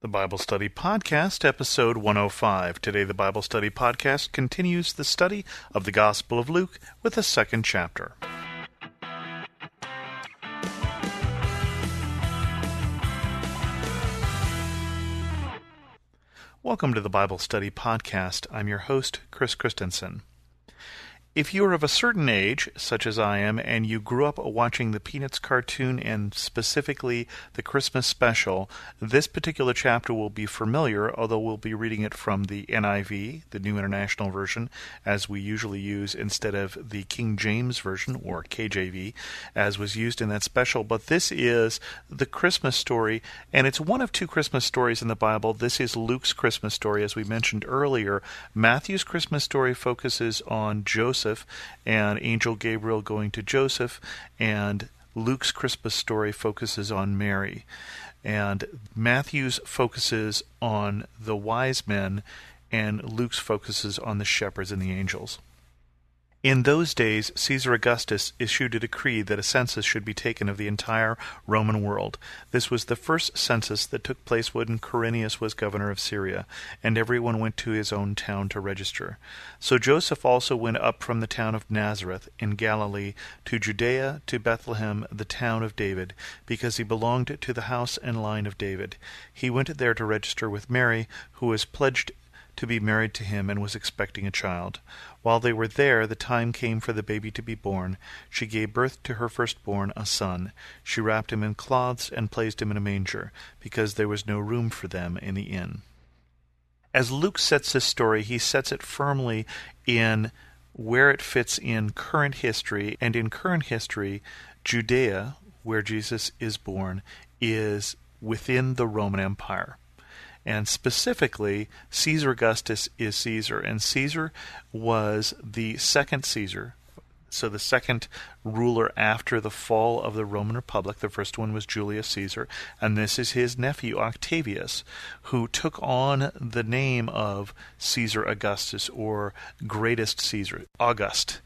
The Bible Study Podcast, episode 105. Today, the Bible Study Podcast continues the study of the Gospel of Luke with the second chapter. Welcome to the Bible Study Podcast. I'm your host, Chris Christensen. If you are of a certain age, such as I am, and you grew up watching the Peanuts cartoon and specifically the Christmas special, this particular chapter will be familiar, although we'll be reading it from the NIV, the New International Version, as we usually use instead of the King James Version, or KJV, as was used in that special. But this is the Christmas story, and it's one of two Christmas stories in the Bible. This is Luke's Christmas story, as we mentioned earlier. Matthew's Christmas story focuses on Joseph Joseph and Angel Gabriel going to Joseph, and Luke's Christmas story focuses on Mary. And Matthew's focuses on the wise men, and Luke's focuses on the shepherds and the angels. In those days, Caesar Augustus issued a decree that a census should be taken of the entire Roman world. This was the first census that took place when Quirinius was governor of Syria, and everyone went to his own town to register. So Joseph also went up from the town of Nazareth in Galilee to Judea to Bethlehem, the town of David, because he belonged to the house and line of David. He went there to register with Mary, who was pledged to be married to him and was expecting a child. While they were there, the time came for the baby to be born. She gave birth to her firstborn, a son. She wrapped him in cloths and placed him in a manger, because there was no room for them in the inn. As Luke sets this story, he sets it firmly in where it fits in current history, and in current history, Judea, where Jesus is born, is within the Roman Empire and specifically, Caesar Augustus is Caesar, and Caesar was the second Caesar. So, the second ruler after the fall of the Roman Republic, the first one was Julius Caesar, and this is his nephew Octavius, who took on the name of Caesar Augustus or Greatest Caesar, August.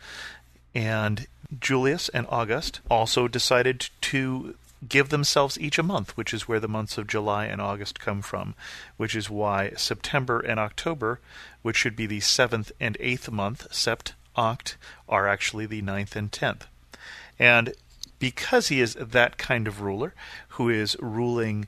And Julius and August also decided to give themselves each a month, which is where the months of July and August come from, which is why September and October, which should be the seventh and eighth month, sept, oct, are actually the ninth and tenth. And because he is that kind of ruler, who is ruling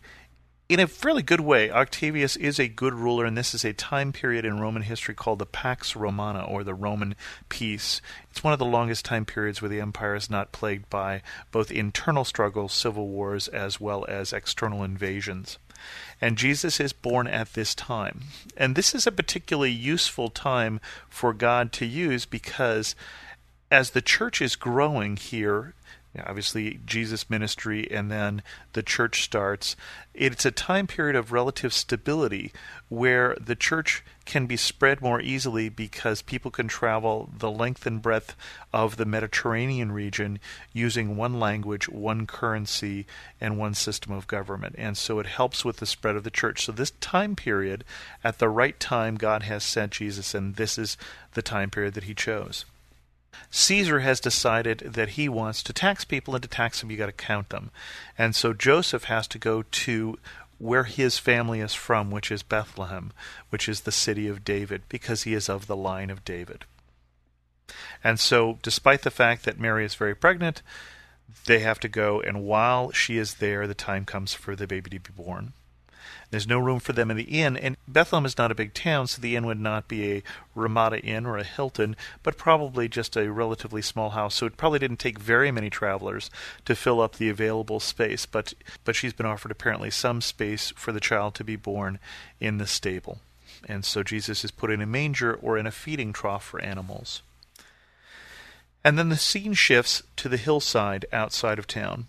in a fairly good way, Octavius is a good ruler, and this is a time period in Roman history called the Pax Romana, or the Roman Peace. It's one of the longest time periods where the empire is not plagued by both internal struggles, civil wars, as well as external invasions. And Jesus is born at this time. And this is a particularly useful time for God to use because as the church is growing here obviously Jesus' ministry and then the church starts. It's a time period of relative stability where the church can be spread more easily because people can travel the length and breadth of the Mediterranean region using one language, one currency, and one system of government. And so it helps with the spread of the church. So, this time period, at the right time, God has sent Jesus, and this is the time period that He chose. Caesar has decided that he wants to tax people, and to tax them, you got to count them. And so Joseph has to go to where his family is from, which is Bethlehem, which is the city of David, because he is of the line of David. And so, despite the fact that Mary is very pregnant, they have to go, and while she is there, the time comes for the baby to be born. There's no room for them in the inn, and Bethlehem is not a big town, so the inn would not be a Ramada Inn or a Hilton, but probably just a relatively small house. So it probably didn't take very many travelers to fill up the available space, but but she's been offered apparently some space for the child to be born in the stable. And so Jesus is put in a manger or in a feeding trough for animals. And then the scene shifts to the hillside outside of town.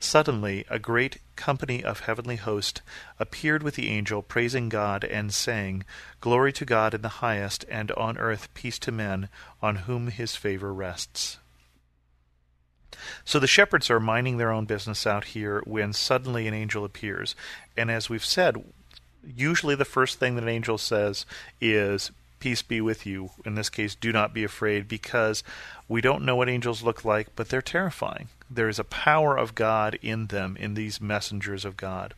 Suddenly a great company of heavenly hosts appeared with the angel, praising God and saying, Glory to God in the highest, and on earth peace to men on whom his favor rests. So the shepherds are minding their own business out here when suddenly an angel appears. And as we've said, usually the first thing that an angel says is, Peace be with you. In this case, do not be afraid, because we don't know what angels look like, but they're terrifying. There is a power of God in them, in these messengers of God.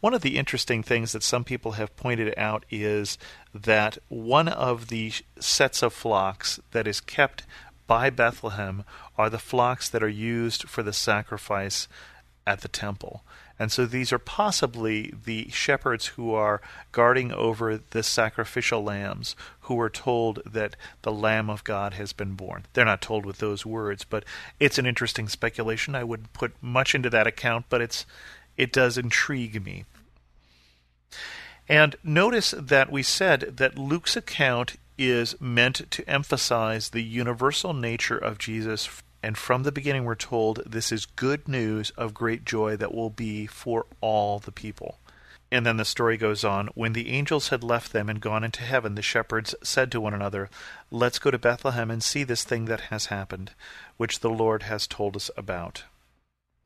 One of the interesting things that some people have pointed out is that one of the sets of flocks that is kept by Bethlehem are the flocks that are used for the sacrifice at the temple. And so these are possibly the shepherds who are guarding over the sacrificial lambs who are told that the Lamb of God has been born. They're not told with those words, but it's an interesting speculation. I wouldn't put much into that account, but it's it does intrigue me. And notice that we said that Luke's account is meant to emphasize the universal nature of Jesus. And from the beginning, we're told this is good news of great joy that will be for all the people. And then the story goes on. When the angels had left them and gone into heaven, the shepherds said to one another, Let's go to Bethlehem and see this thing that has happened, which the Lord has told us about.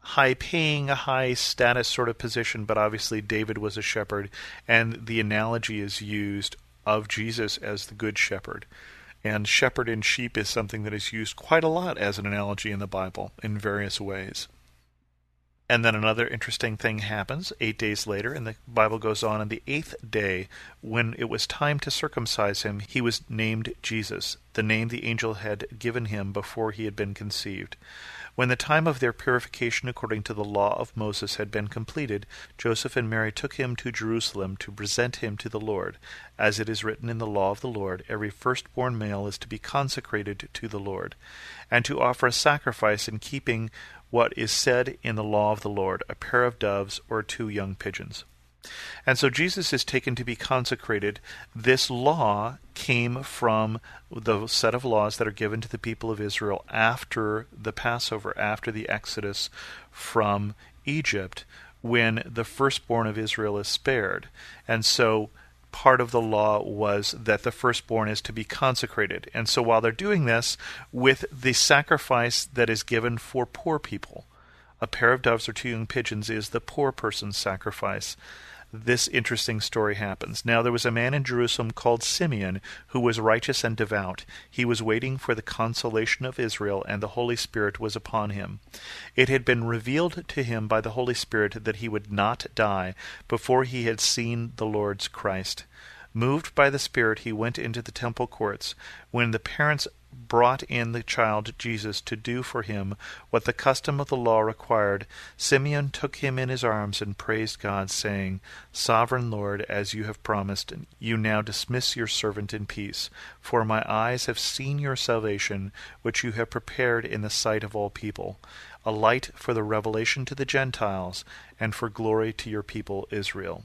high paying, a high status sort of position, but obviously David was a shepherd, and the analogy is used of Jesus as the good shepherd. And shepherd and sheep is something that is used quite a lot as an analogy in the Bible in various ways. And then another interesting thing happens eight days later, and the Bible goes on. On the eighth day, when it was time to circumcise him, he was named Jesus, the name the angel had given him before he had been conceived. When the time of their purification according to the law of Moses had been completed, Joseph and Mary took him to Jerusalem to present him to the Lord. As it is written in the law of the Lord, every firstborn male is to be consecrated to the Lord, and to offer a sacrifice in keeping what is said in the law of the Lord, a pair of doves or two young pigeons. And so Jesus is taken to be consecrated. This law came from the set of laws that are given to the people of Israel after the Passover, after the Exodus from Egypt, when the firstborn of Israel is spared. And so part of the law was that the firstborn is to be consecrated. And so while they're doing this with the sacrifice that is given for poor people, a pair of doves or two young pigeons is the poor person's sacrifice this interesting story happens. Now there was a man in Jerusalem called Simeon who was righteous and devout. He was waiting for the consolation of Israel, and the Holy Spirit was upon him. It had been revealed to him by the Holy Spirit that he would not die before he had seen the Lord's Christ. Moved by the Spirit, he went into the temple courts. When the parents brought in the child Jesus to do for him what the custom of the law required, Simeon took him in his arms and praised God, saying, Sovereign Lord, as you have promised, you now dismiss your servant in peace. For my eyes have seen your salvation, which you have prepared in the sight of all people, a light for the revelation to the Gentiles, and for glory to your people Israel.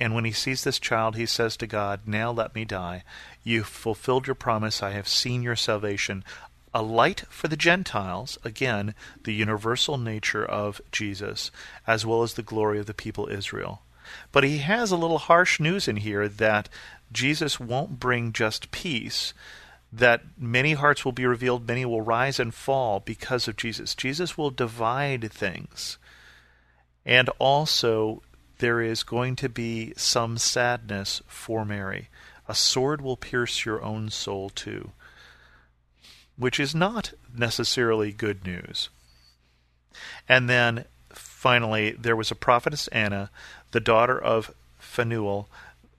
And when he sees this child, he says to God, Now let me die. You've fulfilled your promise. I have seen your salvation. A light for the Gentiles, again, the universal nature of Jesus, as well as the glory of the people Israel. But he has a little harsh news in here that Jesus won't bring just peace, that many hearts will be revealed, many will rise and fall because of Jesus. Jesus will divide things. And also there is going to be some sadness for Mary. A sword will pierce your own soul too, which is not necessarily good news. And then finally, there was a prophetess Anna, the daughter of Phanuel,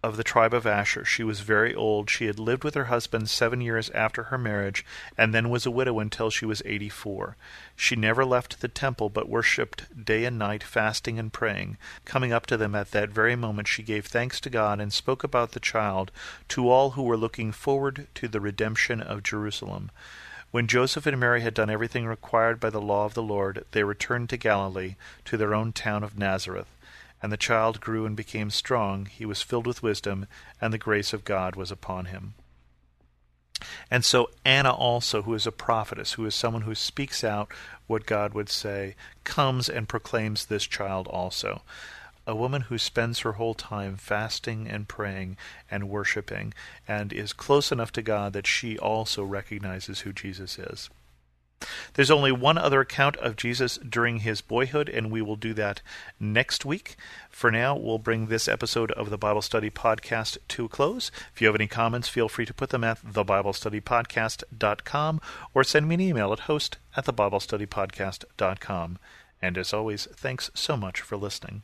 of the tribe of Asher. She was very old. She had lived with her husband seven years after her marriage, and then was a widow until she was eighty four. She never left the temple, but worshipped day and night, fasting and praying. Coming up to them at that very moment, she gave thanks to God and spoke about the child to all who were looking forward to the redemption of Jerusalem. When Joseph and Mary had done everything required by the law of the Lord, they returned to Galilee, to their own town of Nazareth. And the child grew and became strong. He was filled with wisdom, and the grace of God was upon him. And so Anna also, who is a prophetess, who is someone who speaks out what God would say, comes and proclaims this child also. A woman who spends her whole time fasting and praying and worshiping, and is close enough to God that she also recognizes who Jesus is. There's only one other account of Jesus during his boyhood, and we will do that next week. For now, we'll bring this episode of the Bible Study Podcast to a close. If you have any comments, feel free to put them at thebiblestudypodcast.com or send me an email at host at thebiblestudypodcast.com. And as always, thanks so much for listening.